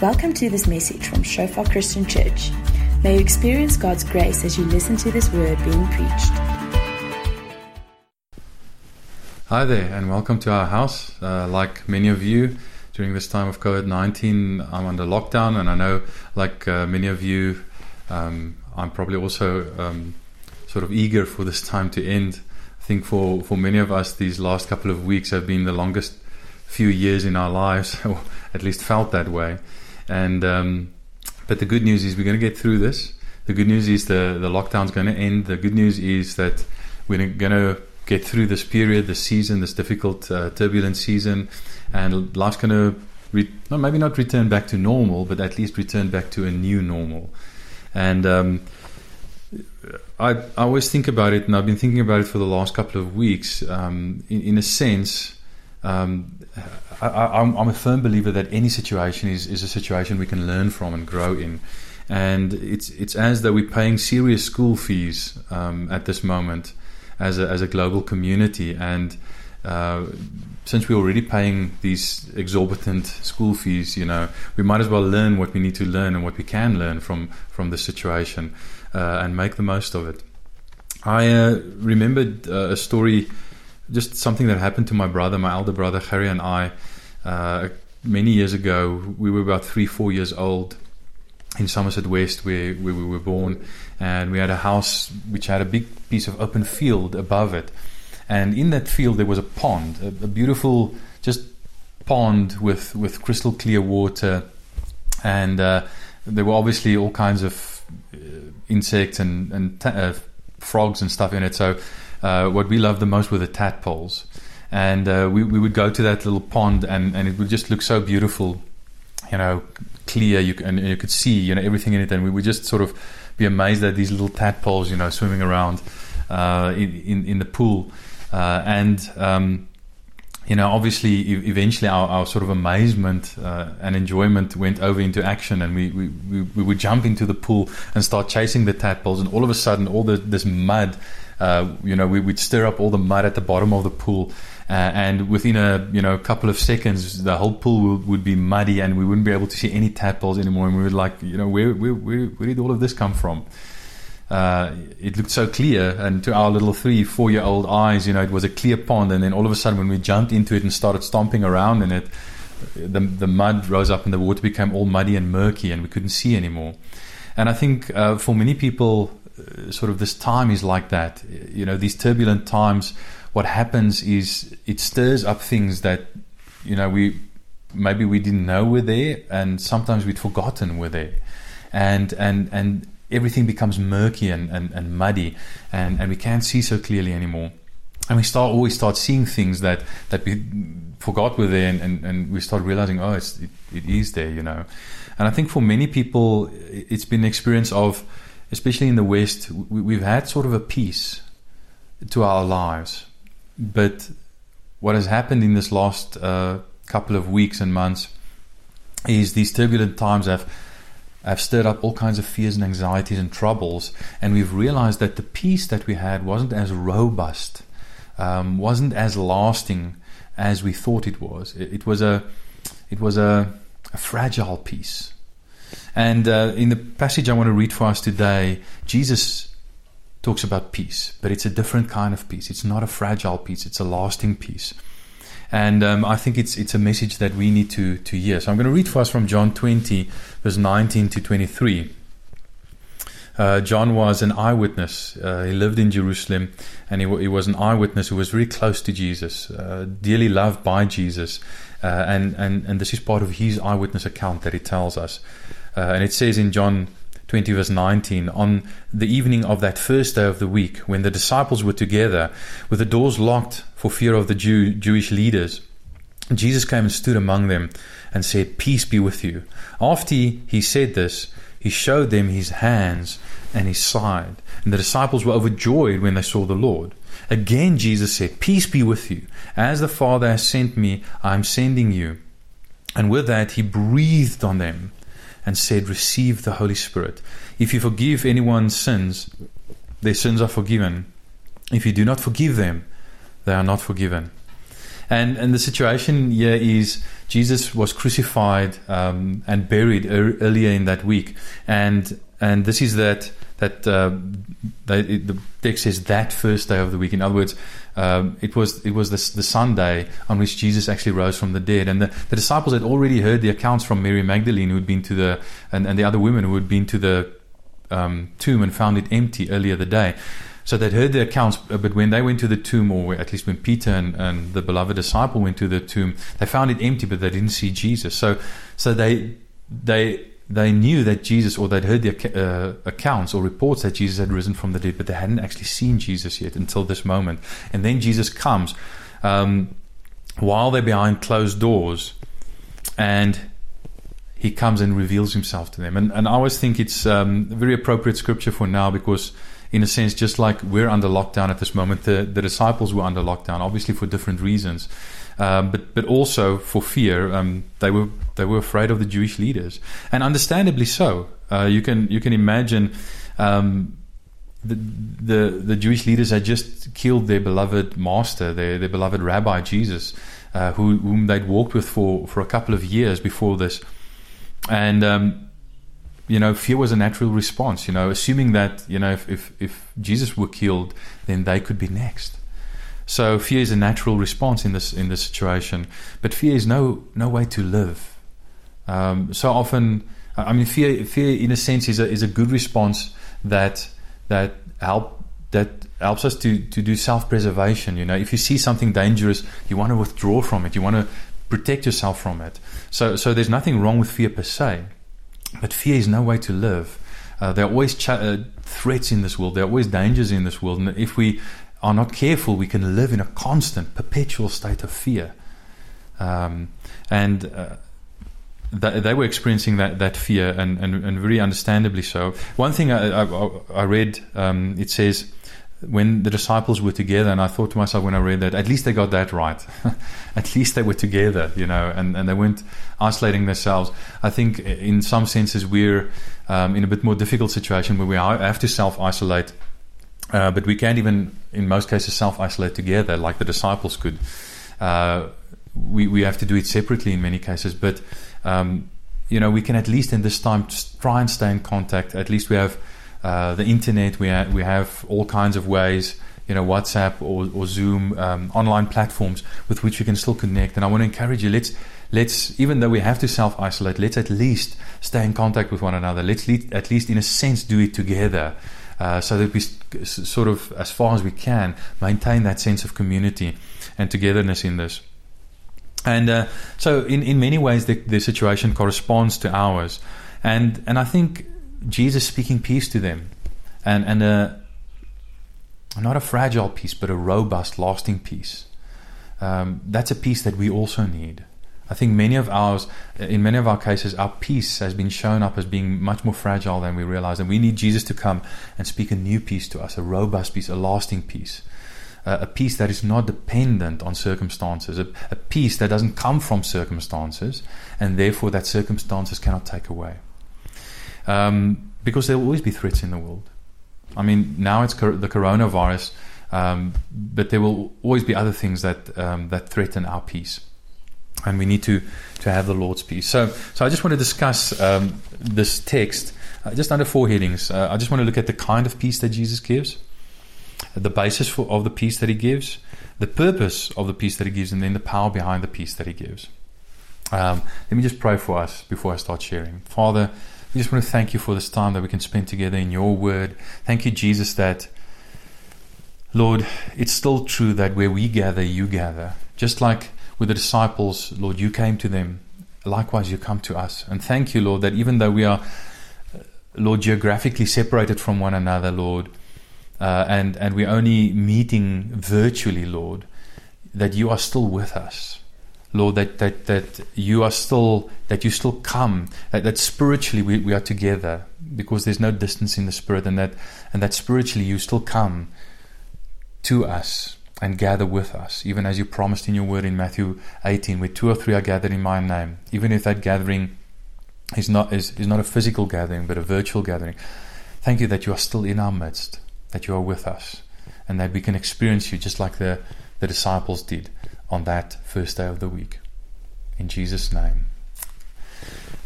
Welcome to this message from Shofar Christian Church. May you experience God's grace as you listen to this word being preached. Hi there, and welcome to our house. Uh, like many of you, during this time of COVID 19, I'm under lockdown, and I know, like uh, many of you, um, I'm probably also um, sort of eager for this time to end. I think for, for many of us, these last couple of weeks have been the longest few years in our lives, or at least felt that way. And um, but the good news is we're going to get through this. The good news is the the lockdown's going to end. The good news is that we're going to get through this period, this season, this difficult, uh, turbulent season, and life's going to re- no, maybe not return back to normal, but at least return back to a new normal. And um, I, I always think about it, and I've been thinking about it for the last couple of weeks. Um, in, in a sense, um, I, am a firm believer that any situation is, is a situation we can learn from and grow in. And it's it's as though we're paying serious school fees um, at this moment as a, as a global community. And uh, since we're already paying these exorbitant school fees, you know, we might as well learn what we need to learn and what we can learn from from the situation uh, and make the most of it. I uh, remembered uh, a story just something that happened to my brother, my elder brother Harry, and I. Uh, many years ago, we were about three, four years old in Somerset West, where, where we were born, and we had a house which had a big piece of open field above it, and in that field there was a pond, a, a beautiful, just pond with with crystal clear water, and uh, there were obviously all kinds of uh, insects and and t- uh, frogs and stuff in it. So uh, what we loved the most were the tadpoles. And uh, we, we would go to that little pond, and, and it would just look so beautiful, you know, clear, you, and you could see, you know, everything in it. And we would just sort of be amazed at these little tadpoles, you know, swimming around uh, in, in, in the pool. Uh, and um, you know, obviously, eventually our, our sort of amazement uh, and enjoyment went over into action, and we, we, we, we, would jump into the pool and start chasing the tadpoles, and all of a sudden, all the, this mud uh, you know, we, would stir up all the mud at the bottom of the pool. Uh, and within a you know couple of seconds, the whole pool would, would, be muddy, and we wouldn't be able to see any tadpoles anymore. And we were like, you know, where where where, where did all of this come from? Uh, it looked so clear, and to our little three, four year old eyes, you know, it was a clear pond. And then all of a sudden, when we jumped into it and started stomping around in it, the, the mud rose up and the water became all muddy and murky, and we couldn't see anymore. And I think uh, for many people, Uh, sort of this time is like that. You know, these turbulent times, what happens is it stirs up things that, you know, we maybe we didn't know were there, and sometimes we'd forgotten were there. And, and, and everything becomes murky and, and, and muddy, and, and we can't see so clearly anymore. And we start always start seeing things that, that we forgot were there, and, and, and we start realizing, oh, it's, it, it is there, you know. And I think for many people, it's been an experience of, especially in the West, we, have had sort of a peace to our lives. But what has happened in this last uh, couple of weeks and months is these turbulent times have have stirred up all kinds of fears and anxieties and troubles, and we've realized that the peace that we had wasn't as robust, um, wasn't as lasting as we thought it was. It, it was a it was a, a fragile peace. And uh, in the passage I want to read for us today, Jesus talks about peace, but it's a different kind of peace. It's not a fragile peace, it's a lasting peace. And um, I think it's it's a message that we need to to hear. So I'm going to read for us from John 20, verse 19 to 23. Uh, John was an eyewitness. Uh, he lived in Jerusalem, and he, w- he, was an eyewitness who was very close to Jesus, uh, dearly loved by Jesus, uh, and, and and this is part of his eyewitness account that he tells us. Uh, and it says in John 20, verse 19, on the evening of that first day of the week, when the disciples were together, with the doors locked for fear of the Jew, Jewish leaders, Jesus came and stood among them and said, Peace be with you. After he said this, he showed them his hands and his side. And the disciples were overjoyed when they saw the Lord. Again, Jesus said, Peace be with you. As the Father has sent me, I am sending you. And with that, he breathed on them and said, Receive the Holy Spirit. If you forgive anyone's sins, their sins are forgiven. If you do not forgive them, they are not forgiven. And and the situation here is Jesus was crucified um, and buried er- earlier in that week, and and this is that that uh, the text says that first day of the week. In other words, um, it was it was the, the Sunday on which Jesus actually rose from the dead, and the, the disciples had already heard the accounts from Mary Magdalene, who had been to the and, and the other women who had been to the um, tomb and found it empty earlier the day. So they'd heard the accounts, uh, but when they went to the tomb, or at least when Peter and, and the beloved disciple went to the tomb, they found it empty, but they didn't see Jesus. So, so they they they knew that Jesus, or they'd heard the uh, accounts or reports that Jesus had risen from the dead, but they hadn't actually seen Jesus yet until this moment. And then Jesus comes um, while they're behind closed doors, and he comes and reveals himself to them. And, and I always think it's um, a very appropriate scripture for now because, in a sense, just like we're under lockdown at this moment, the, the disciples were under lockdown, obviously for different reasons. Um, but but also for fear. Um, they were they were afraid of the Jewish leaders, and understandably so. Uh, you can you can imagine. Um, the, the the Jewish leaders had just killed their beloved master, their, their beloved Rabbi Jesus, uh, who, whom they'd walked with for, for a couple of years before this, and um, you know fear was a natural response. You know, assuming that you know if, if if Jesus were killed, then they could be next. So fear is a natural response in this in this situation, but fear is no no way to live. Um, so often, I mean, fear fear in a sense is a is a good response that that help that helps us to to do self preservation. You know, if you see something dangerous, you want to withdraw from it. You want to protect yourself from it. So so there's nothing wrong with fear per se, but fear is no way to live. Uh, there are always ch- uh, threats in this world. There are always dangers in this world, and if we are not careful, we can live in a constant, perpetual state of fear. Um, and uh, th- they were experiencing that, that fear, and, and, and, very understandably so. One thing I, I, I read, um, it says, when the disciples were together, and I thought to myself when I read that, at least they got that right. at least they were together, you know, and, and they weren't isolating themselves. I think in some senses we're um, in a bit more difficult situation where we have to self isolate uh, but we can't even, in most cases, self isolate together like the disciples could. Uh, we, we have to do it separately in many cases. But, um, you know, we can at least in this time try and stay in contact. At least we have uh, the internet, we, ha- we have all kinds of ways, you know, WhatsApp or, or Zoom, um, online platforms with which we can still connect. And I want to encourage you, let's, let's even though we have to self isolate, let's at least stay in contact with one another. Let's le- at least, in a sense, do it together. Uh, so that we sort of, as far as we can, maintain that sense of community and togetherness in this. And uh, so, in, in many ways, the, the situation corresponds to ours. And, and I think Jesus speaking peace to them, and, and a, not a fragile peace, but a robust, lasting peace. Um, that's a peace that we also need. I think many of ours, in many of our cases, our peace has been shown up as being much more fragile than we realize. And we need Jesus to come and speak a new peace to us, a robust peace, a lasting peace. Uh, a peace that is not dependent on circumstances, a, a peace that doesn't come from circumstances, and therefore that circumstances cannot take away. Um, because there will always be threats in the world. I mean, now it's cor- the coronavirus, um, but there will always be other things that um, that threaten our peace and we need to to have the Lord's peace. So, so I just want to discuss um, this text uh, just under four headings. Uh, I just want to look at the kind of peace that Jesus gives, the basis for, of the peace that He gives, the purpose of the peace that He gives, and then the power behind the peace that He gives. Um, let me just pray for us before I start sharing. Father, we just want to thank you for this time that we can spend together in your word. Thank you, Jesus, that, Lord, it's still true that where we gather, you gather. Just like with the disciples, Lord, you came to them. Likewise, you come to us. And thank you, Lord, that even though we are, Lord, geographically separated from one another, Lord, uh, and, and we're only meeting virtually, Lord, that you are still with us. Lord, that, that, that you are still, that you still come, that, that spiritually we, we are together because there's no distance in the spirit and that, and that spiritually you still come to us and gather with us, even as you promised in your word in Matthew 18, where two or three are gathered in my name, even if that gathering is not, is, is not a physical gathering, but a virtual gathering. Thank you that you are still in our midst, that you are with us, and that we can experience you just like the, the disciples did on that first day of the week. In Jesus' name.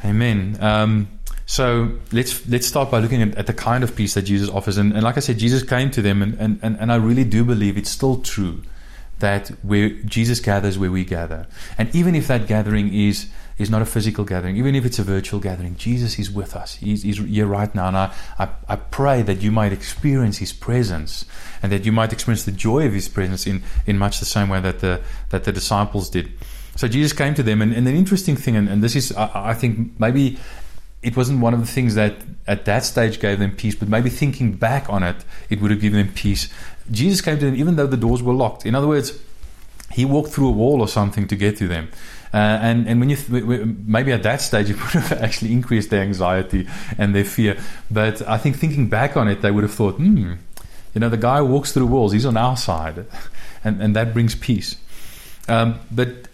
Amen. Um, so let's let's start by looking at, at, the kind of peace that Jesus offers. And, and like I said, Jesus came to them, and, and, and I really do believe it's still true that where Jesus gathers where we gather. And even if that gathering is is not a physical gathering, even if it's a virtual gathering, Jesus is with us. He's, he's here right now. And I, I, I, pray that you might experience His presence and that you might experience the joy of His presence in, in much the same way that the, that the disciples did. So Jesus came to them, and, and an interesting thing, and, and this is, I, I think, maybe it wasn't one of the things that at that stage gave them peace, but maybe thinking back on it, it would have given them peace. Jesus came to them even though the doors were locked. In other words, he walked through a wall or something to get to them. Uh, and and when you th- maybe at that stage it would have actually increased their anxiety and their fear. But I think thinking back on it, they would have thought, hmm, you know, the guy walks through walls, he's on our side, and and that brings peace. Um, but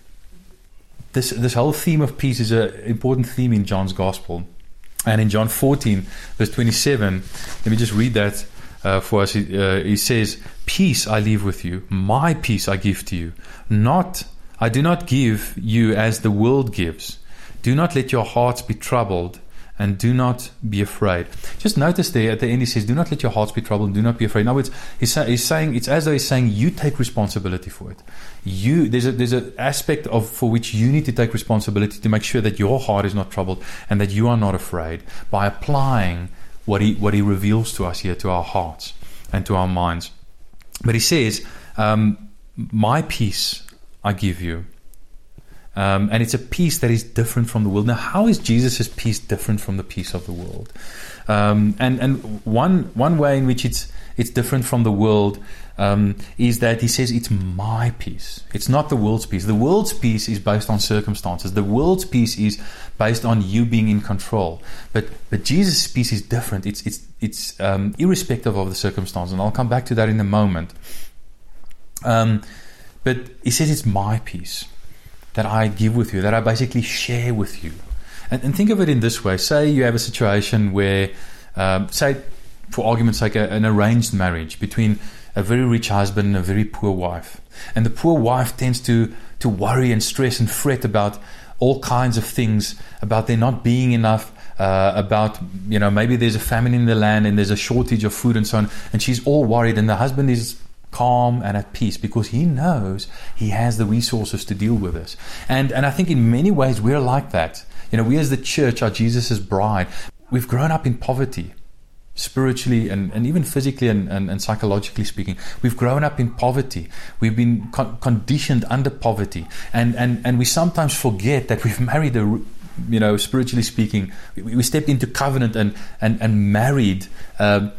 this this whole theme of peace is an important theme in John's gospel. And in John 14, verse 27, let me just read that uh, for us. He, uh, he says, Peace I leave with you, my peace I give to you. Not, I do not give you as the world gives. Do not let your hearts be troubled and do not be afraid. Just notice there at the end he says, Do not let your hearts be troubled, do not be afraid. In other words, he's, he's saying it's as though he's saying you take responsibility for it. You there's a there's an aspect of for which you need to take responsibility to make sure that your heart is not troubled and that you are not afraid by applying what he what he reveals to us here to our hearts and to our minds. But he says, um, My peace I give you um, and it's a peace that is different from the world. Now, how is Jesus' peace different from the peace of the world? Um, and and one one way in which it's it's different from the world um, is that he says it's my peace. It's not the world's peace. The world's peace is based on circumstances. The world's peace is based on you being in control. But but Jesus' peace is different. It's it's it's um, irrespective of the circumstance. And I'll come back to that in a moment. Um, but he says it's my peace that I give with you, that I basically share with you. And, and think of it in this way say you have a situation where, um, say, for argument's sake, an arranged marriage between a very rich husband and a very poor wife. And the poor wife tends to, to worry and stress and fret about all kinds of things, about there not being enough, uh, about you know maybe there's a famine in the land and there's a shortage of food and so on and she's all worried and the husband is calm and at peace because he knows he has the resources to deal with this. And, and I think in many ways we're like that. You know, we as the church are Jesus' bride. We've grown up in poverty, spiritually and, and even physically and, and, and psychologically speaking. We've grown up in poverty. We've been con- conditioned under poverty. And, and, and we sometimes forget that we've married a, you know, spiritually speaking, we, stepped into covenant and, and, and married uh,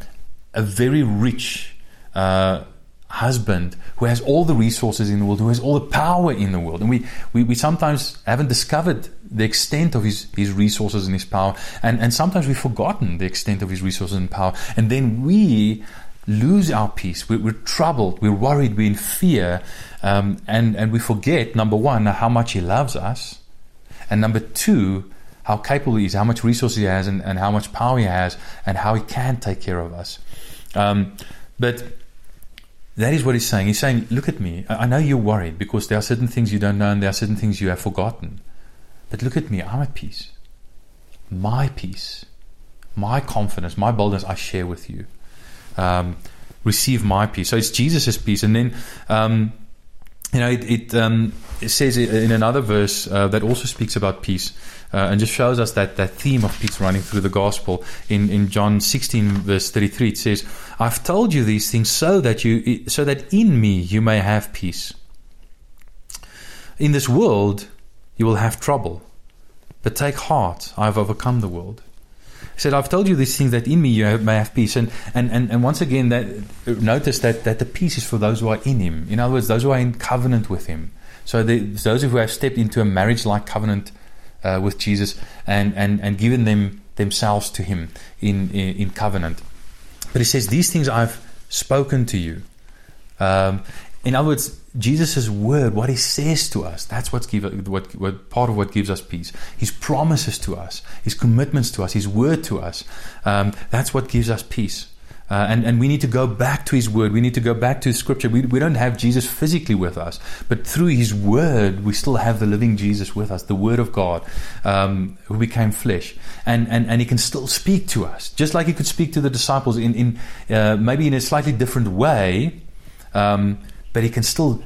a very rich, uh, husband who has all the resources in the world, who has all the power in the world. And we, we, we sometimes haven't discovered the extent of his, his resources and his power. And, and sometimes we've forgotten the extent of his resources and power. And then we lose our peace. We're, we're troubled. We're worried. We're in fear. Um, and, and we forget, number one, how much he loves us. And number two, how capable he is, how much resources he has, and, and how much power he has, and how he can take care of us. Um, but that is what he's saying. He's saying, Look at me. I know you're worried because there are certain things you don't know and there are certain things you have forgotten. But look at me. I'm at peace. My peace, my confidence, my boldness, I share with you. Um, receive my peace. So it's Jesus' peace. And then, um, you know, it, it, um, it, says in another verse uh, that also speaks about peace uh, and just shows us that, that theme of peace running through the gospel. In, in John 16, verse 33, it says, I've told you these things so that, you, so that in me you may have peace. In this world you will have trouble, but take heart, I have overcome the world. Said, I've told you these things that in me you may have peace. And, and, and, and once again, that, notice that, that the peace is for those who are in Him. In other words, those who are in covenant with Him. So the, those who have stepped into a marriage like covenant uh, with Jesus and, and, and given them themselves to Him in, in, in, covenant. But He says, These things I've spoken to you. Um, in other words, Jesus' word, what He says to us, that's what's give, what, what, part of what gives us peace. His promises to us, His commitments to us, His word to us, um, that's what gives us peace. Uh, and, and we need to go back to His Word. We need to go back to Scripture. We, we don't have Jesus physically with us, but through His Word, we still have the living Jesus with us, the Word of God, um, who became flesh. And, and, and He can still speak to us, just like He could speak to the disciples in, in uh, maybe in a slightly different way, um, but He can still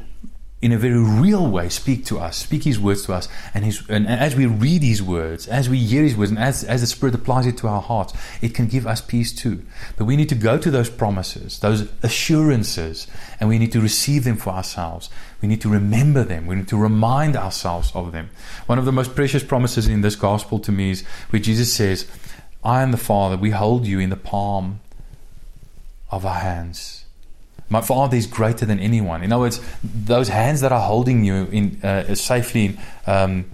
in a very real way speak to us, speak His words to us, and, his, and as we read His words, as we hear His words, and as, as the Spirit applies it to our hearts, it can give us peace too. But we need to go to those promises, those assurances, and we need to receive them for ourselves. We need to remember them. We need to remind ourselves of them. One of the most precious promises in this gospel to me is where Jesus says, I am the Father, we hold you in the palm of our hands. My Father is greater than anyone. In other words, those hands that are holding you in uh, safely, um,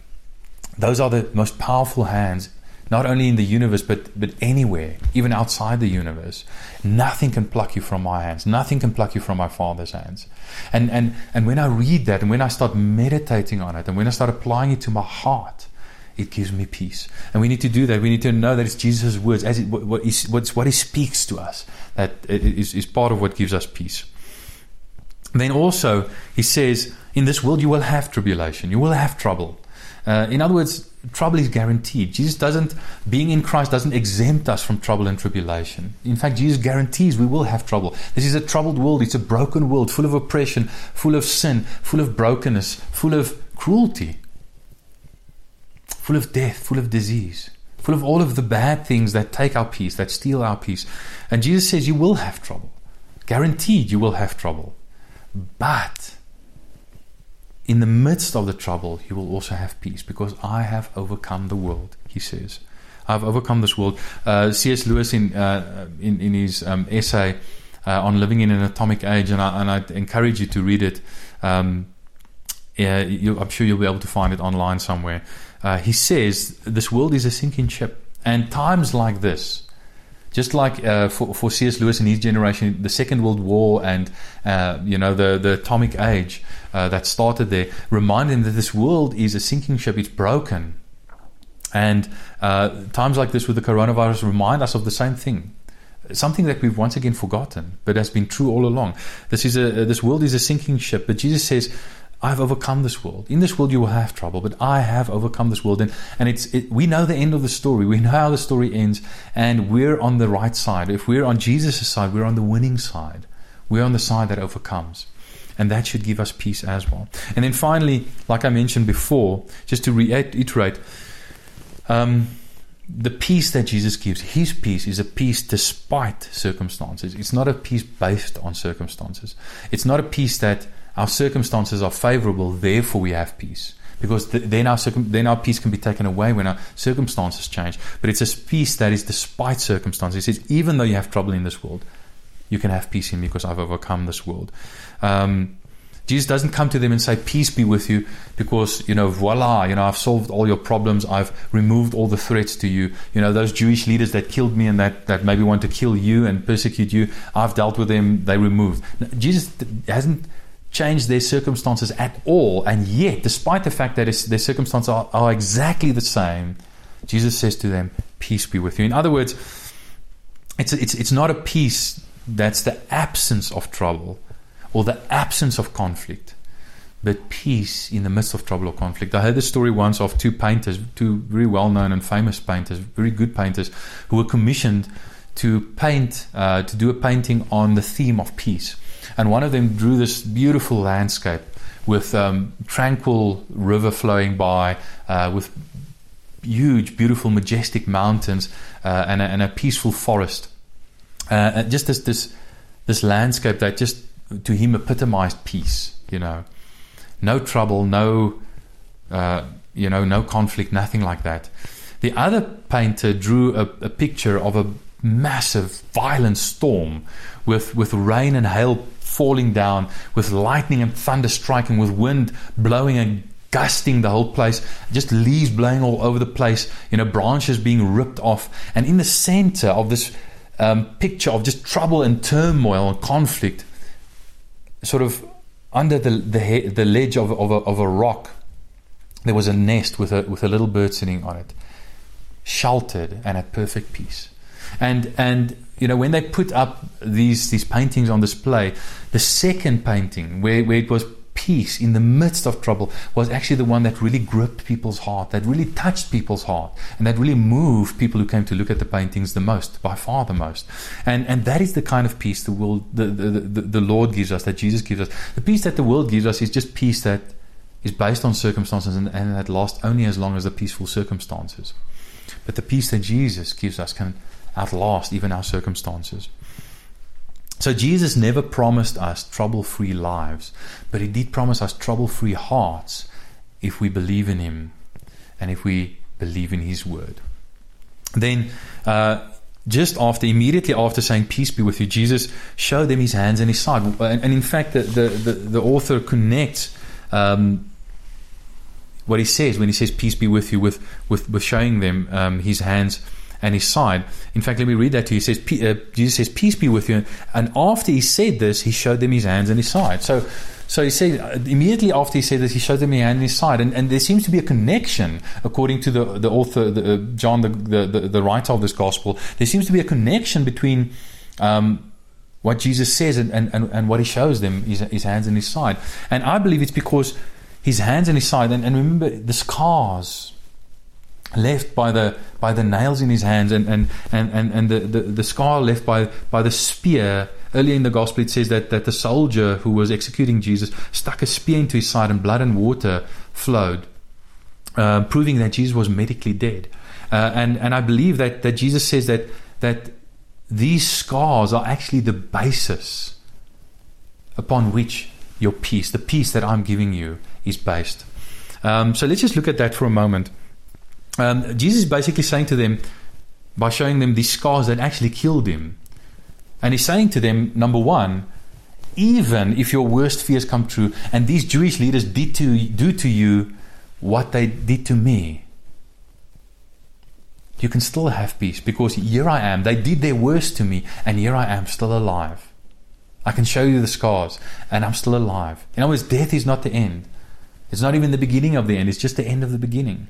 those are the most powerful hands, not only in the universe, but, but anywhere, even outside the universe. Nothing can pluck you from my hands. Nothing can pluck you from my Father's hands. And, and, and when I read that, and when I start meditating on it, and when I start applying it to my heart, it gives me peace. And we need to do that. We need to know that it's Jesus' words, as it, what, what, he, what he speaks to us, that is, is part of what gives us peace. Then also, he says, in this world you will have tribulation, you will have trouble. Uh, in other words, trouble is guaranteed. Jesus doesn't, being in Christ doesn't exempt us from trouble and tribulation. In fact, Jesus guarantees we will have trouble. This is a troubled world. It's a broken world, full of oppression, full of sin, full of brokenness, full of cruelty full of death, full of disease, full of all of the bad things that take our peace, that steal our peace. And Jesus says, You will have trouble. Guaranteed, you will have trouble. But in the midst of the trouble, you will also have peace because I have overcome the world, he says. I've overcome this world. Uh, C.S. Lewis, in, uh, in, in, his um, essay uh, on living in an atomic age, and I, and I encourage you to read it. Um, yeah, you, I'm sure you'll be able to find it online somewhere uh, he says this world is a sinking ship. And times like this, just like uh, for, for C.S. Lewis and his generation, the Second World War and uh, you know the the atomic age uh, that started there, remind him that this world is a sinking ship. It's broken, and uh, times like this with the coronavirus remind us of the same thing. Something that we've once again forgotten, but has been true all along. This is a this world is a sinking ship, but Jesus says I've overcome this world. In this world, you will have trouble, but I have overcome this world. And, and it's, it, we know the end of the story. We know how the story ends, and we're on the right side. If we're on Jesus' side, we're on the winning side. We're on the side that overcomes. And that should give us peace as well. And then finally, like I mentioned before, just to reiterate, um, the peace that Jesus gives, his peace, is a peace despite circumstances. It's not a peace based on circumstances. It's not a peace that our circumstances are favorable, therefore we have peace. Because th- then, our circum- then our peace can be taken away when our circumstances change. But it's a peace that is despite circumstances. It says, even though you have trouble in this world, you can have peace in me because I've overcome this world. Um, Jesus doesn't come to them and say, Peace be with you, because, you know, voila, you know, I've solved all your problems. I've removed all the threats to you. You know, those Jewish leaders that killed me and that, that maybe want to kill you and persecute you, I've dealt with them, they removed. Jesus hasn't change their circumstances at all. And yet, despite the fact that their circumstances are, are exactly the same, Jesus says to them, Peace be with you. In other words, it's, it's, it's not a peace that's the absence of trouble or the absence of conflict, but peace in the midst of trouble or conflict. I heard the story once of two painters, two very well known and famous painters, very good painters, who were commissioned to paint, uh, to do a painting on the theme of peace. And one of them drew this beautiful landscape with um, tranquil river flowing by, uh, with huge, beautiful, majestic mountains, uh, and, a, and, a, peaceful forest. Uh, just this, this, this landscape that just to him epitomized peace. You know, no trouble, no, uh, you know, no conflict, nothing like that. The other painter drew a, a picture of a massive, violent storm with, with rain and hail falling down, with lightning and thunder striking, with wind blowing and gusting the whole place, just leaves blowing all over the place, you know, branches being ripped off. And in the center of this um, picture of just trouble and turmoil and conflict, sort of under the, the, the ledge of, of, a, of a rock, there was a nest with a, with a little bird sitting on it, sheltered and at perfect peace. And and you know when they put up these these paintings on display, the second painting where, where it was peace in the midst of trouble was actually the one that really gripped people's heart, that really touched people's heart, and that really moved people who came to look at the paintings the most, by far the most. And and that is the kind of peace the world, the, the, the, the Lord gives us, that Jesus gives us. The peace that the world gives us is just peace that is based on circumstances and, and that lasts only as long as the peaceful circumstances. But the peace that Jesus gives us can outlast even our circumstances. So Jesus never promised us trouble free lives, but He did promise us trouble free hearts if we believe in Him and if we believe in His word. Then, uh, just after, immediately after saying, Peace be with you, Jesus showed them His hands and His side. And, and in fact, the, the, the, the author connects. Um, what he says when he says peace be with you with with, with showing them um, his hands and his side. In fact, let me read that to you. He says, uh, Jesus says, Peace be with you. And after he said this, he showed them his hands and his side. So, so he said, uh, immediately after he said this, he showed them his hand and his side. And, and there seems to be a connection, according to the, the author, the, uh, John, the, the, the, writer of this gospel, there seems to be a connection between. Um, what Jesus says and, and, and what he shows them, his, his hands and his side. And I believe it's because his hands and his side, and, and remember the scars left by the by the nails in his hands and and and, and, and the, the, the scar left by by the spear. Earlier in the gospel it says that that the soldier who was executing jesus stuck a spear into his side and blood and water flowed uh, proving that jesus was medically dead. Uh, and and i believe that that jesus says that that these scars are actually the basis upon which your peace the peace that i'm giving you is based. Um, so let's just look at that for a moment um, Jesus is basically saying to them, by showing them these scars that actually killed him, and he's saying to them, number one, even if your worst fears come true, and these Jewish leaders did to do to you what they did to me, you can still have peace because here I am. They did their worst to me, and here I am, still alive. I can show you the scars, and I'm still alive. In other words, death is not the end. It's not even the beginning of the end, it's just the end of the beginning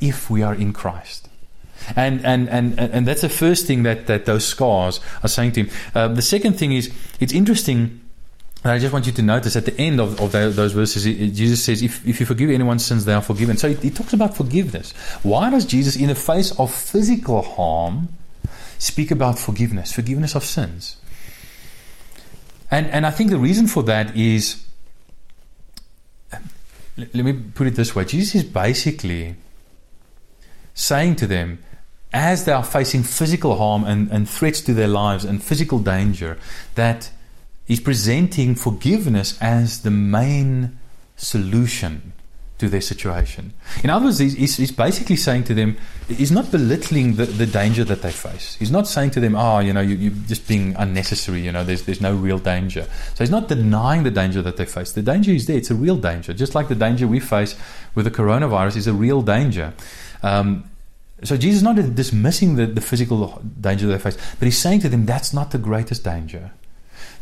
if we are in Christ. And, and, and, and that's the first thing that, that those scars are saying to him. Uh, the second thing is, it's interesting. And I just want you to notice at the end of, of those verses, Jesus says, if, if you forgive anyone's sins, they are forgiven. So he, talks about forgiveness. Why does Jesus, in the face of physical harm, speak about forgiveness, forgiveness of sins? And, and I think the reason for that is, let me put it this way Jesus is basically saying to them, as they are facing physical harm and, and threats to their lives and physical danger, that he's presenting forgiveness as the main solution to their situation. In other words, he's, he's, basically saying to them, he's not belittling the, the danger that they face. He's not saying to them, oh, you know, you, you're just being unnecessary, you know, there's, there's no real danger. So he's not denying the danger that they face. The danger is there, it's a real danger. Just like the danger we face with the coronavirus is a real danger. Um, so Jesus is not dismissing the, the physical danger they face, but he's saying to them that's not the greatest danger.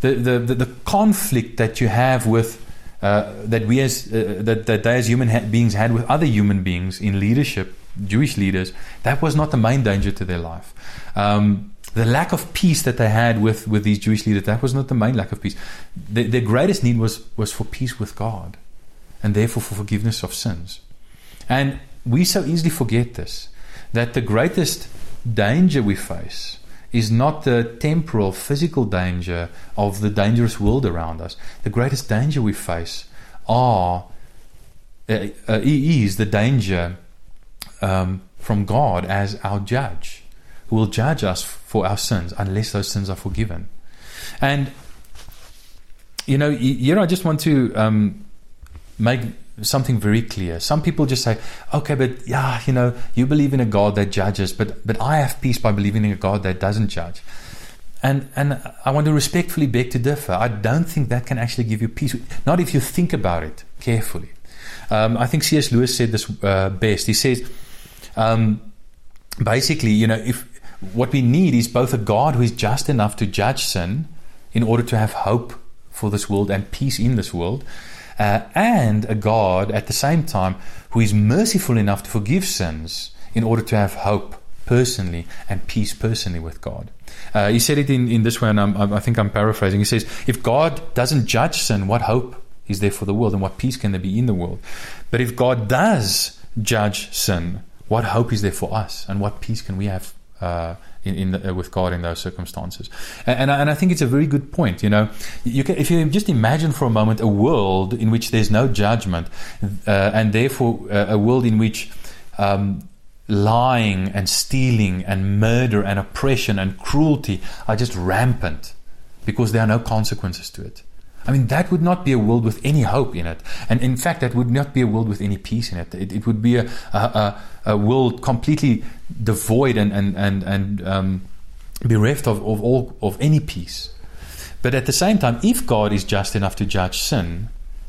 The, the, the, the conflict that you have with, uh, that we as, uh, that, that they as human ha- beings had with other human beings in leadership, Jewish leaders, that was not the main danger to their life. Um, the lack of peace that they had with, with these Jewish leaders, that was not the main lack of peace. The, their greatest need was, was for peace with God and therefore for forgiveness of sins. And we so easily forget this that the greatest danger we face is not the temporal, physical danger of the dangerous world around us. The greatest danger we face are uh, uh, is the danger um, from God as our judge, who will judge us for our sins unless those sins are forgiven. And you know, here I just want to um, make something very clear. Some people just say, okay, but yeah, you know, you believe in a God that judges, but, but I have peace by believing in a God that doesn't judge. And, and I want to respectfully beg to differ. I don't think that can actually give you peace, not if you think about it carefully. Um, I think C.S. Lewis said this uh, best. He says, um, basically, you know, if what we need is both a God who is just enough to judge sin in order to have hope for this world and peace in this world, uh, and a God at the same time who is merciful enough to forgive sins in order to have hope personally and peace personally with God. Uh, he said it in, in this way, and I'm, I think I'm paraphrasing. He says, If God doesn't judge sin, what hope is there for the world and what peace can there be in the world? But if God does judge sin, what hope is there for us and what peace can we have uh, in, in the, with God in those circumstances? And, and I, and, I, think it's a very good point. You know, you can, if you just imagine for a moment a world in which there's no judgment, uh, and therefore uh, a world in which um, lying and stealing and murder and oppression and cruelty are just rampant because there are no consequences to it. I mean, that would not be a world with any hope in it. And in fact, that would not be a world with any peace in it. It, it would be a, a, a, world completely devoid and, and, and, and um, bereft of, of, all, of any peace. But at the same time, if God is just enough to judge sin,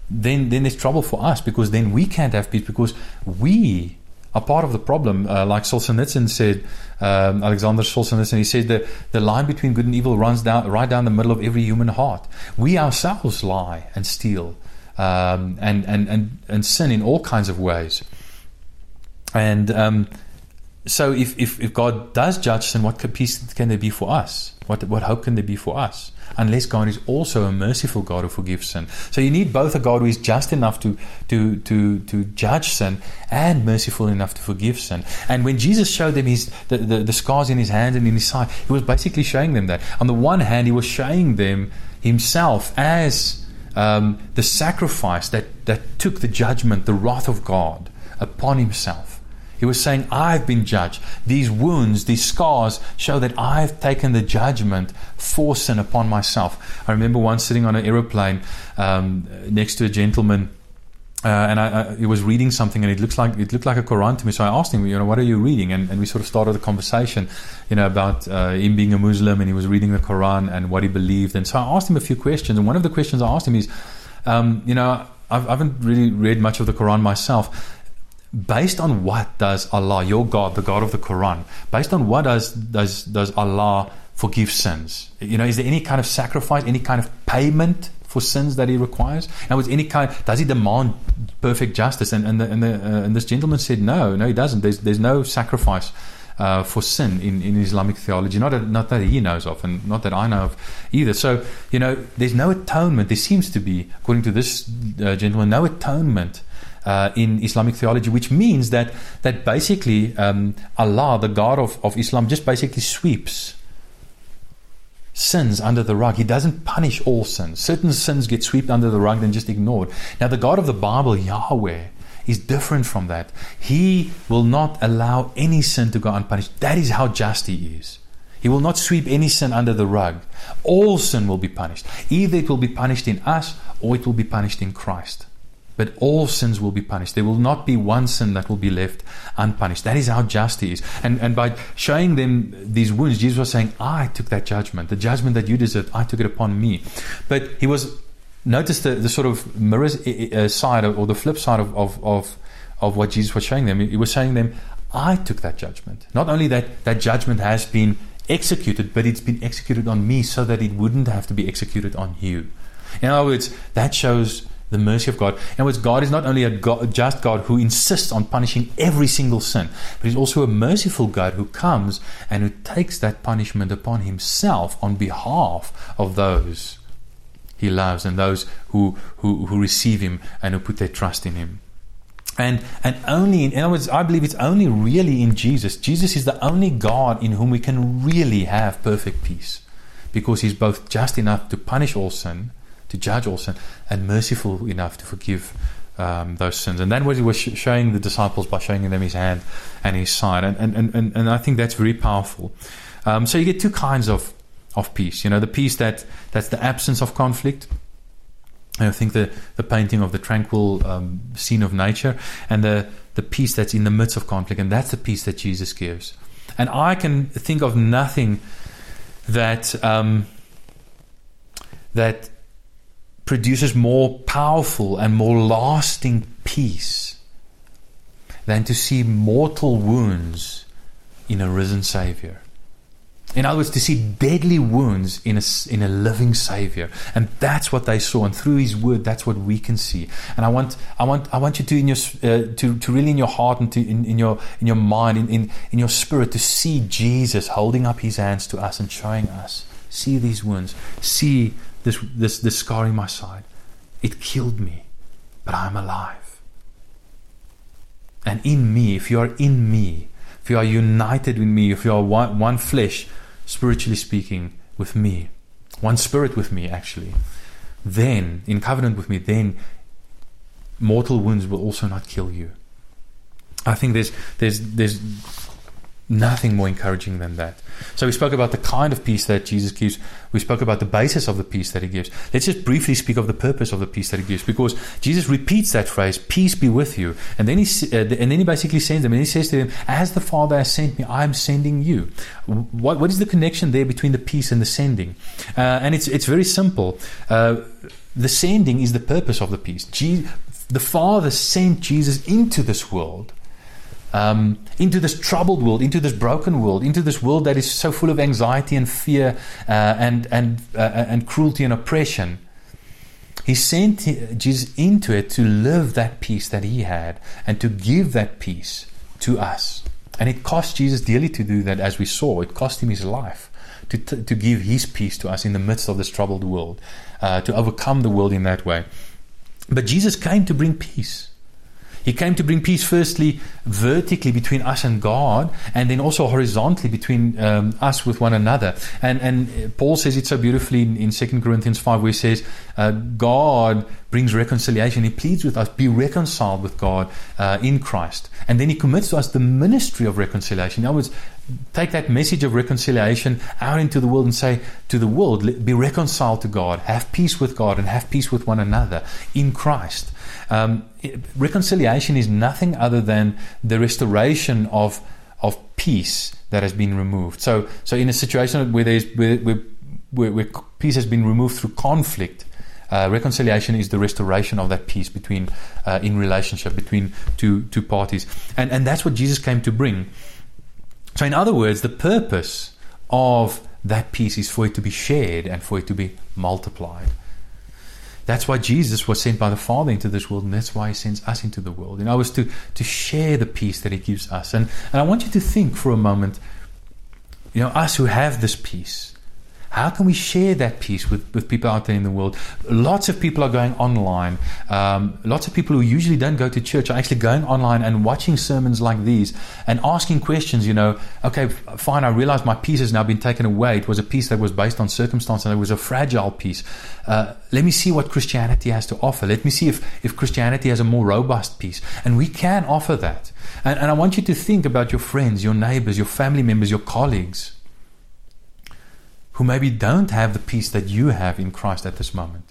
then, then there's trouble for us because then we can't have peace because we are part of the problem. Uh, like Solzhenitsyn said, um, Alexander Solzhenitsyn, he said that the line between good and evil runs down right down the middle of every human heart. We ourselves lie and steal um, and, and, and, and sin in all kinds of ways. And um, so, if, if, if God does judge sin, what peace can there be for us? What, what hope can there be for us? Unless God is also a merciful God who forgives sin. So you need both a God who is just enough to, to, to, to judge sin and merciful enough to forgive sin. And when Jesus showed them his, the, the, the scars in his hand and in his side, he was basically showing them that. On the one hand, he was showing them himself as um, the sacrifice that, that took the judgment, the wrath of God upon himself. He was saying, I've been judged. These wounds, these scars show that I've taken the judgment for sin upon myself. I remember once sitting on an aeroplane um, next to a gentleman. Uh, and I, I, he was reading something, and it looks like it looked like a Quran to me. So I asked him, you know, what are you reading? And, and we sort of started a conversation, you know, about uh, him being a Muslim, and he was reading the Quran and what he believed. And so I asked him a few questions, and one of the questions I asked him is, um, you know, I've, I haven't really read much of the Quran myself, based on what does Allah, your God, the God of the Quran, based on what does does does Allah forgive sins? You know, is there any kind of sacrifice, any kind of payment for sins that He requires? And with any kind, does He demand perfect justice? And and, the, and, the, uh, and this gentleman said, no, no, He doesn't. There's there's no sacrifice. Uh, for sin in, in Islamic theology, not, a, not that he knows of, and not that I know of either. So, you know, there's no atonement. There seems to be, according to this uh, gentleman, no atonement uh, in Islamic theology, which means that that basically um, Allah, the God of, of Islam, just basically sweeps sins under the rug. He doesn't punish all sins. Certain sins get swept under the rug and just ignored. Now, the God of the Bible, Yahweh, is different from that. He will not allow any sin to go unpunished. That is how just He is. He will not sweep any sin under the rug. All sin will be punished. Either it will be punished in us or it will be punished in Christ. But all sins will be punished. There will not be one sin that will be left unpunished. That is how just He is. And, and by showing them these wounds, Jesus was saying, I took that judgment. The judgment that you deserved, I took it upon me. But He was, notice the, the sort of mirror uh, side or the flip side of, of, of, of what Jesus was showing them. He was saying them, I took that judgment. Not only that, that judgment has been executed, but it's been executed on me so that it wouldn't have to be executed on you. In other words, that shows the mercy of God. In other words, God is not only a God, just God who insists on punishing every single sin, but He's also a merciful God who comes and who takes that punishment upon Himself on behalf of those He loves and those who, who, who receive Him and who put their trust in Him. And, and only, in, in other words, I believe it's only really in Jesus. Jesus is the only God in whom we can really have perfect peace because He's both just enough to punish all sin to judge all sin, and merciful enough to forgive um, those sins. And then what he was showing the disciples by showing them his hand and his side. And, and, and, and I think that's very powerful. Um, so you get two kinds of, of peace. You know, the peace that, that's the absence of conflict. I think the, the painting of the tranquil um, scene of nature and the, the peace that's in the midst of conflict. And that's the peace that Jesus gives. And I can think of nothing that um, that produces more powerful and more lasting peace than to see mortal wounds in a risen Savior. In other words, to see deadly wounds in a, in a living Savior. And that's what they saw. And through His Word, that's what we can see. And I want, I want, I want you to, in your, uh, to, to really in your heart and to, in, in your, in your mind, in, in, in your spirit, to see Jesus holding up His hands to us and showing us, see these wounds, see this, this, this scar in my side. It killed me, but I'm alive. And in me, if you are in me, if you are united with me, if you are one, one flesh, spiritually speaking, with me, one spirit with me, actually, then, in covenant with me, then mortal wounds will also not kill you. I think there's there's there's Nothing more encouraging than that. So we spoke about the kind of peace that Jesus gives. We spoke about the basis of the peace that he gives. Let's just briefly speak of the purpose of the peace that he gives, because Jesus repeats that phrase, "Peace be with you," and then he uh, and then he basically sends them, and he says to them, "As the Father has sent me, I am sending you." What what is the connection there between the peace and the sending? Uh, and it's it's very simple. Uh, the sending is the purpose of the peace. Je- the Father sent Jesus into this world um, into this troubled world, into this broken world, into this world that is so full of anxiety and fear uh, and and uh, and cruelty and oppression. He sent Jesus into it to live that peace that he had and to give that peace to us. And it cost Jesus dearly to do that, as we saw. It cost him his life to, to, to give his peace to us in the midst of this troubled world, uh, to overcome the world in that way. But Jesus came to bring peace. He came to bring peace, firstly, vertically between us and God, and then also horizontally between um, us with one another. And, and Paul says it so beautifully in, in 2 Corinthians 5, where he says, uh, God brings reconciliation. He pleads with us, be reconciled with God uh, in Christ. And then he commits to us the ministry of reconciliation. In other words, take that message of reconciliation out into the world and say to the world, be reconciled to God, have peace with God, and have peace with one another in Christ. Um, reconciliation is nothing other than the restoration of of peace that has been removed. So, so in a situation where there's where, where, where peace has been removed through conflict, uh, reconciliation is the restoration of that peace between uh, in relationship between two two parties, and and that's what Jesus came to bring. So, in other words, the purpose of that peace is for it to be shared and for it to be multiplied. That's why Jesus was sent by the Father into this world, and that's why He sends us into the world. And I was to, to share the peace that He gives us. And, and I want you to think for a moment, you know, us who have this peace, how can we share that peace with, with people out there in the world? Lots of people are going online. Um, lots of people who usually don't go to church are actually going online and watching sermons like these and asking questions. You know, okay, fine, I realize my peace has now been taken away. It was a peace that was based on circumstance and it was a fragile peace. Uh, let me see what Christianity has to offer. Let me see if, if Christianity has a more robust peace. And we can offer that. And, and I want you to think about your friends, your neighbors, your family members, your colleagues who maybe don't have the peace that you have in Christ at this moment.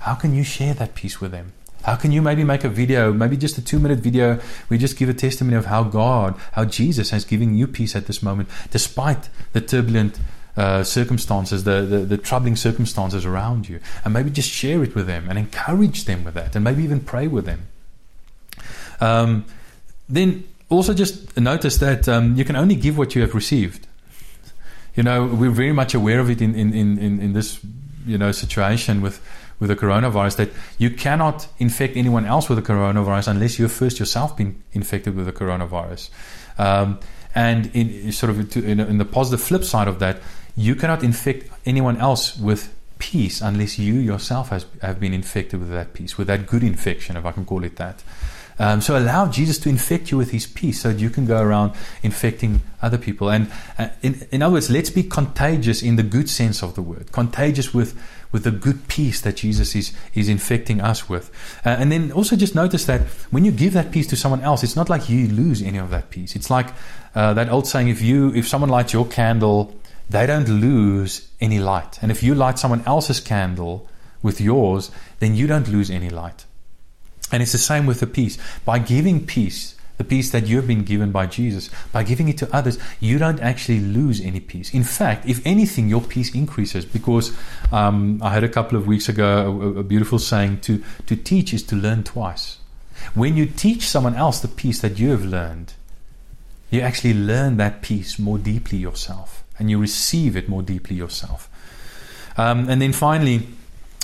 How can you share that peace with them? How can you maybe make a video, maybe just a two minute video, where we just give a testimony of how God, how Jesus has given you peace at this moment, despite the turbulent uh, circumstances, the, the, the, troubling circumstances around you. And maybe just share it with them and encourage them with that, and maybe even pray with them. Um, then also just notice that um, you can only give what you have received you know, we're very much aware of it in, in, in, in this, you know, situation with, with the coronavirus that you cannot infect anyone else with the coronavirus unless you've first yourself been infected with the coronavirus. Um, and in sort of in, in the positive flip side of that, you cannot infect anyone else with peace unless you yourself has, have been infected with that peace, with that good infection, if I can call it that. Um, so allow Jesus to infect you with his peace so that you can go around infecting other people. And uh, in, in other words, let's be contagious in the good sense of the word, contagious with, with the good peace that Jesus is, is infecting us with. Uh, and then also just notice that when you give that peace to someone else, it's not like you lose any of that peace. It's like uh, that old saying, if you, if someone lights your candle, they don't lose any light. And if you light someone else's candle with yours, then you don't lose any light. And it's the same with the peace. By giving peace, the peace that you've been given by Jesus, by giving it to others, you don't actually lose any peace. In fact, if anything, your peace increases because um, I heard a couple of weeks ago a, a beautiful saying to, to teach is to learn twice. When you teach someone else the peace that you have learned, you actually learn that peace more deeply yourself and you receive it more deeply yourself. Um, and then finally,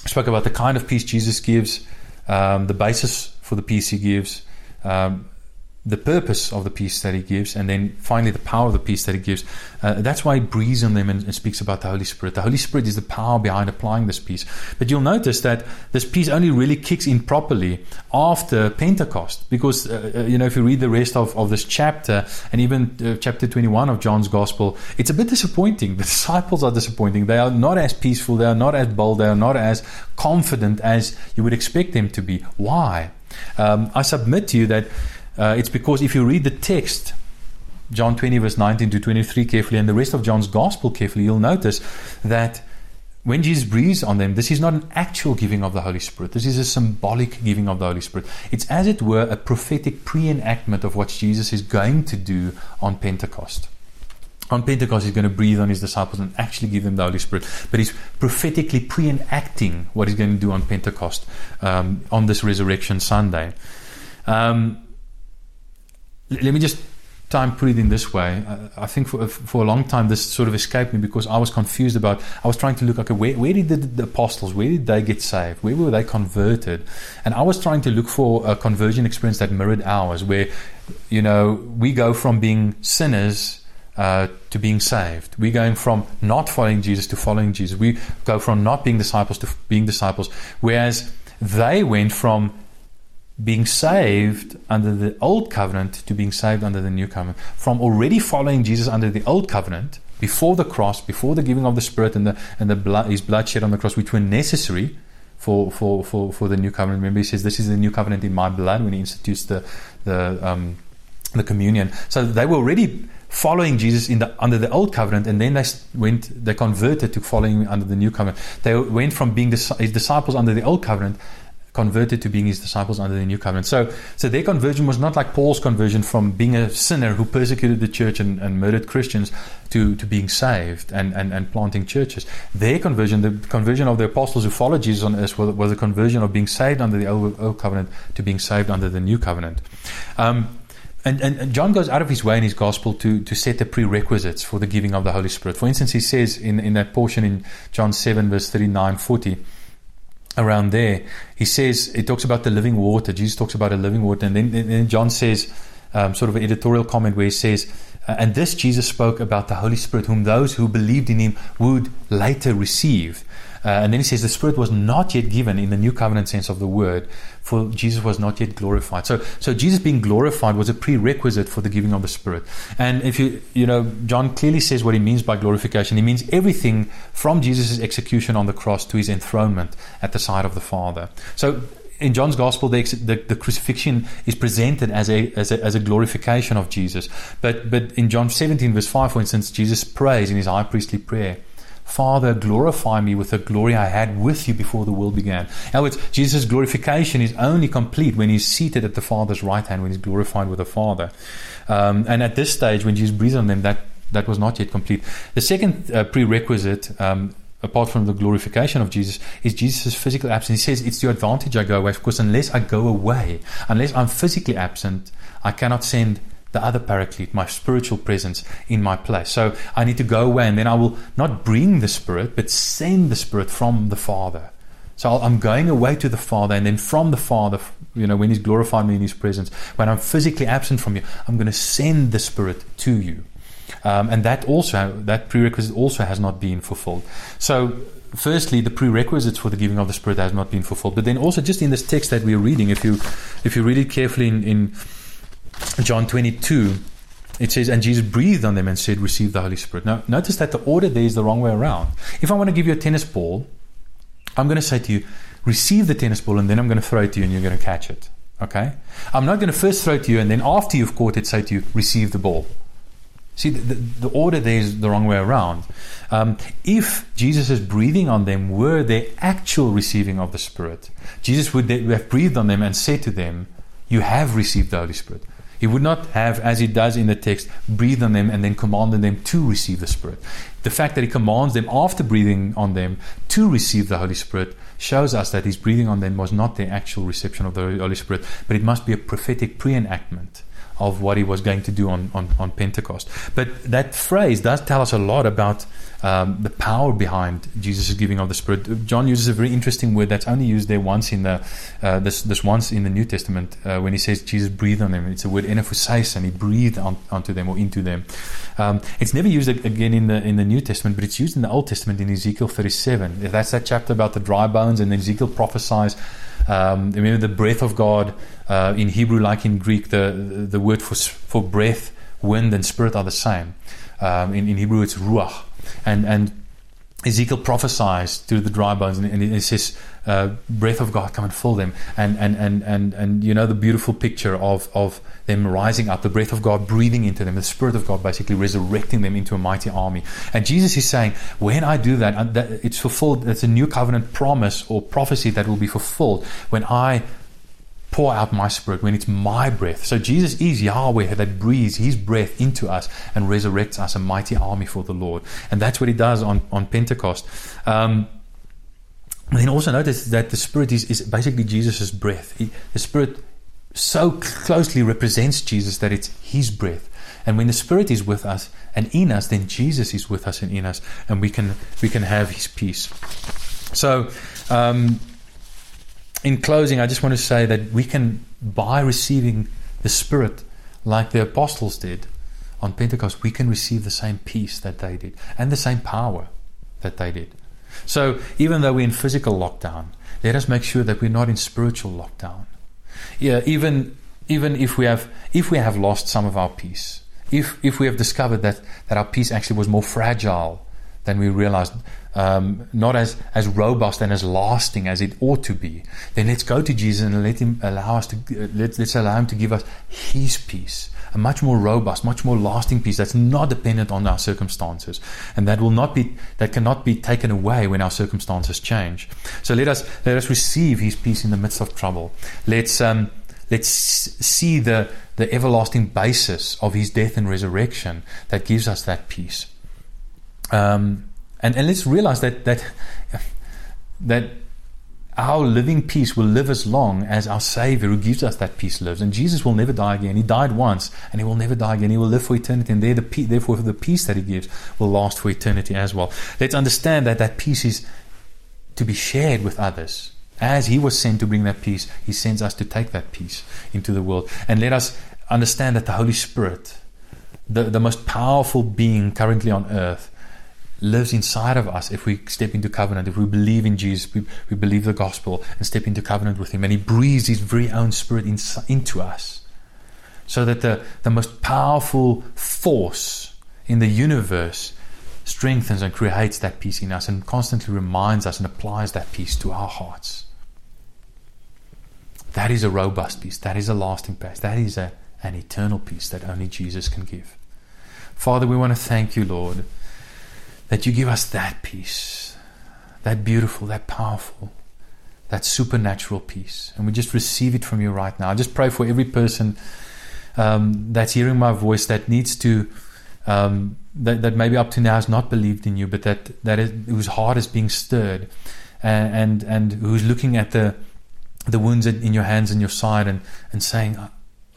I spoke about the kind of peace Jesus gives, um, the basis for the peace he gives, um, the purpose of the peace that he gives, and then finally the power of the peace that he gives. Uh, that's why he breathes on them and, and, speaks about the Holy Spirit. The Holy Spirit is the power behind applying this peace. But you'll notice that this peace only really kicks in properly after Pentecost, because uh, uh you know if you read the rest of, of this chapter and even uh, chapter 21 of John's Gospel, it's a bit disappointing. The disciples are disappointing. They are not as peaceful. They are not as bold. They are not as confident as you would expect them to be. Why? Um, I submit to you that uh, it's because if you read the text, John 20, verse 19 to 23, carefully, and the rest of John's gospel carefully, you'll notice that when Jesus breathes on them, this is not an actual giving of the Holy Spirit. This is a symbolic giving of the Holy Spirit. It's as it were a prophetic pre enactment of what Jesus is going to do on Pentecost. On Pentecost, he's going to breathe on his disciples and actually give them the Holy Spirit. But he's prophetically pre enacting what he's going to do on Pentecost um, on this resurrection Sunday. Um, let me just try and put it in this way. I, I, think for for a long time this sort of escaped me because I was confused about. I was trying to look okay, where where did the, the, apostles, where did they get saved, where were they converted, and I was trying to look for a conversion experience that mirrored ours, where you know we go from being sinners. Uh, to being saved. We're going from not following Jesus to following Jesus. We go from not being disciples to being disciples. Whereas they went from being saved under the old covenant to being saved under the new covenant. From already following Jesus under the old covenant, before the cross, before the giving of the Spirit and the and the blood, his blood shed on the cross, which were necessary for, for, for, for the new covenant. Remember, he says, "This is the new covenant in my blood." When he institutes the the um, the communion, so they were already following Jesus in the under the old covenant, and then they went they converted to following under the new covenant. They went from being disciples under the old covenant converted to being his disciples under the new covenant. So, so their conversion was not like Paul's conversion from being a sinner who persecuted the church and, and murdered Christians to, to being saved and, and, and planting churches. Their conversion, the conversion of the apostles who followed Jesus on earth, was, was a conversion of being saved under the old, old covenant to being saved under the new covenant. Um, and, and, John goes out of his way in his gospel to, to set the prerequisites for the giving of the Holy Spirit. For instance, he says in, in that portion in John 7, verse 39 40, around there, he says, he talks about the living water. Jesus talks about a living water. And then, and then John says, um, sort of an editorial comment where he says, and this Jesus spoke about the Holy Spirit, whom those who believed in him would later receive. Uh, and then he says the Spirit was not yet given in the new covenant sense of the word, for Jesus was not yet glorified. So, so Jesus being glorified was a prerequisite for the giving of the Spirit. And if you, you know, John clearly says what he means by glorification. He means everything from Jesus' execution on the cross to his enthronement at the side of the Father. So in John's gospel, the, the, the, crucifixion is presented as a, as a, as a glorification of Jesus. But but in John 17 verse 5, for instance, Jesus prays in his high priestly prayer. Father, glorify me with the glory I had with you before the world began. In other words, Jesus' glorification is only complete when he's seated at the Father's right hand, when he's glorified with the Father. Um, and at this stage, when Jesus breathes on them, that, that was not yet complete. The second uh, prerequisite, um, apart from the glorification of Jesus, is Jesus' physical absence. He says, It's the advantage I go away, because unless I go away, unless I'm physically absent, I cannot send the other paraclete, my spiritual presence in my place. So I need to go away and then I will not bring the Spirit, but send the Spirit from the Father. So I'm going away to the Father, and then from the Father, you know, when He's glorified me in His presence, when I'm physically absent from you, I'm going to send the Spirit to you. Um, and that also, that prerequisite also has not been fulfilled. So firstly, the prerequisites for the giving of the Spirit has not been fulfilled. But then also, just in this text that we're reading, if you if you read it carefully in, in John 22, it says, And Jesus breathed on them and said, Receive the Holy Spirit. Now, notice that the order there is the wrong way around. If I want to give you a tennis ball, I'm going to say to you, Receive the tennis ball, and then I'm going to throw it to you, and you're going to catch it. Okay? I'm not going to first throw it to you, and then after you've caught it, say to you, Receive the ball. See, the, the, order there is the wrong way around. Um, if Jesus' breathing on them were their actual receiving of the Spirit, Jesus would have breathed on them and said to them, You have received the Holy Spirit. He would not have, as he does in the text, breathed on them and then commanded them to receive the Spirit. The fact that he commands them after breathing on them to receive the Holy Spirit shows us that his breathing on them was not the actual reception of the Holy Spirit, but it must be a prophetic pre enactment of what he was going to do on, on, on Pentecost. But that phrase does tell us a lot about um, the power behind Jesus' giving of the Spirit. John uses a very interesting word that's only used there once in the uh, this this once in the New Testament uh, when he says Jesus breathed on them. It's a word enephusis, and he breathed on, onto them or into them. Um, it's never used again in the in the New Testament, but it's used in the Old Testament in Ezekiel 37. That's that chapter about the dry bones, and then Ezekiel prophesies. Um, remember the breath of God uh, in Hebrew, like in Greek, the the word for for breath, wind, and spirit are the same. Um, in, in Hebrew, it's ruach and and Ezekiel prophesies to the dry bones, and, and it says, uh, "Breath of God, come and fill them." And and and and and you know the beautiful picture of of them rising up, the breath of God breathing into them, the Spirit of God basically resurrecting them into a mighty army. And Jesus is saying, when I do that, uh, it's fulfilled. It's a new covenant promise or prophecy that will be fulfilled when I pour out my spirit, when it's my breath. So Jesus is Yahweh that breathes his breath into us and resurrects us a mighty army for the Lord. And that's what he does on, on Pentecost. Um, and then also notice that the Spirit is, is basically Jesus' breath. He, the Spirit so closely represents Jesus that it's His breath. And when the Spirit is with us and in us, then Jesus is with us and in us, and we can we can have His peace. So um, in closing, I just want to say that we can, by receiving the Spirit like the apostles did on Pentecost, we can receive the same peace that they did and the same power that they did. So, even though we're in physical lockdown, let us make sure that we're not in spiritual lockdown. Yeah, even even if we have if we have lost some of our peace, if if we have discovered that that our peace actually was more fragile than we realized, um, not as, as robust and as lasting as it ought to be, then let's go to Jesus and let Him allow us to uh, let, let's allow Him to give us His peace, a much more robust, much more lasting peace that's not dependent on our circumstances, and that will not be that cannot be taken away when our circumstances change. So let us let us receive His peace in the midst of trouble. Let's um, let's see the the everlasting basis of His death and resurrection that gives us that peace. Um, and, and let's realize that, that, that our living peace will live as long as our Savior who gives us that peace lives. And Jesus will never die again. He died once and he will never die again. He will live for eternity. And the therefore, the peace that he gives will last for eternity as well. Let's understand that that peace is to be shared with others. As he was sent to bring that peace, he sends us to take that peace into the world. And let us understand that the Holy Spirit, the, the most powerful being currently on earth, lives inside of us if we step into covenant, if we believe in Jesus, we, we believe the gospel and step into covenant with Him. And He breathes His very own Spirit in, into us. So that the, the most powerful force in the universe strengthens and creates that peace in us and constantly reminds us and applies that peace to our hearts. That is a robust peace. That is a lasting peace. That is a, an eternal peace that only Jesus can give. Father, we want to thank you, Lord that you give us that peace, that beautiful, that powerful, that supernatural peace. And we just receive it from you right now. I just pray for every person um, that's hearing my voice that needs to, um, that, that maybe up to now has not believed in you, but that, that is, whose heart is being stirred and, and, and who's looking at the, the wounds in your hands and your side and, and saying,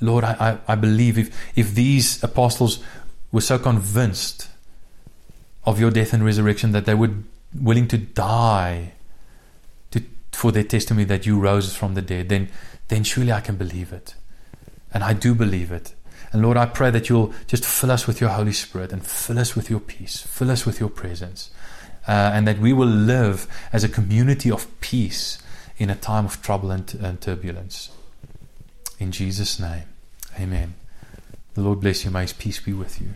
Lord, I, I, I believe if, if these apostles were so convinced of your death and resurrection that they were willing to die to, for their testimony that you rose from the dead, then, then surely I can believe it. And I do believe it. And Lord, I pray that you'll just fill us with your Holy Spirit and fill us with your peace, fill us with your presence, uh, and that we will live as a community of peace in a time of trouble and, and turbulence. In Jesus' name, amen. The Lord bless you. May his peace be with you.